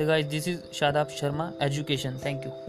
Hey guys, this is Shadab Sharma, Education. Thank you.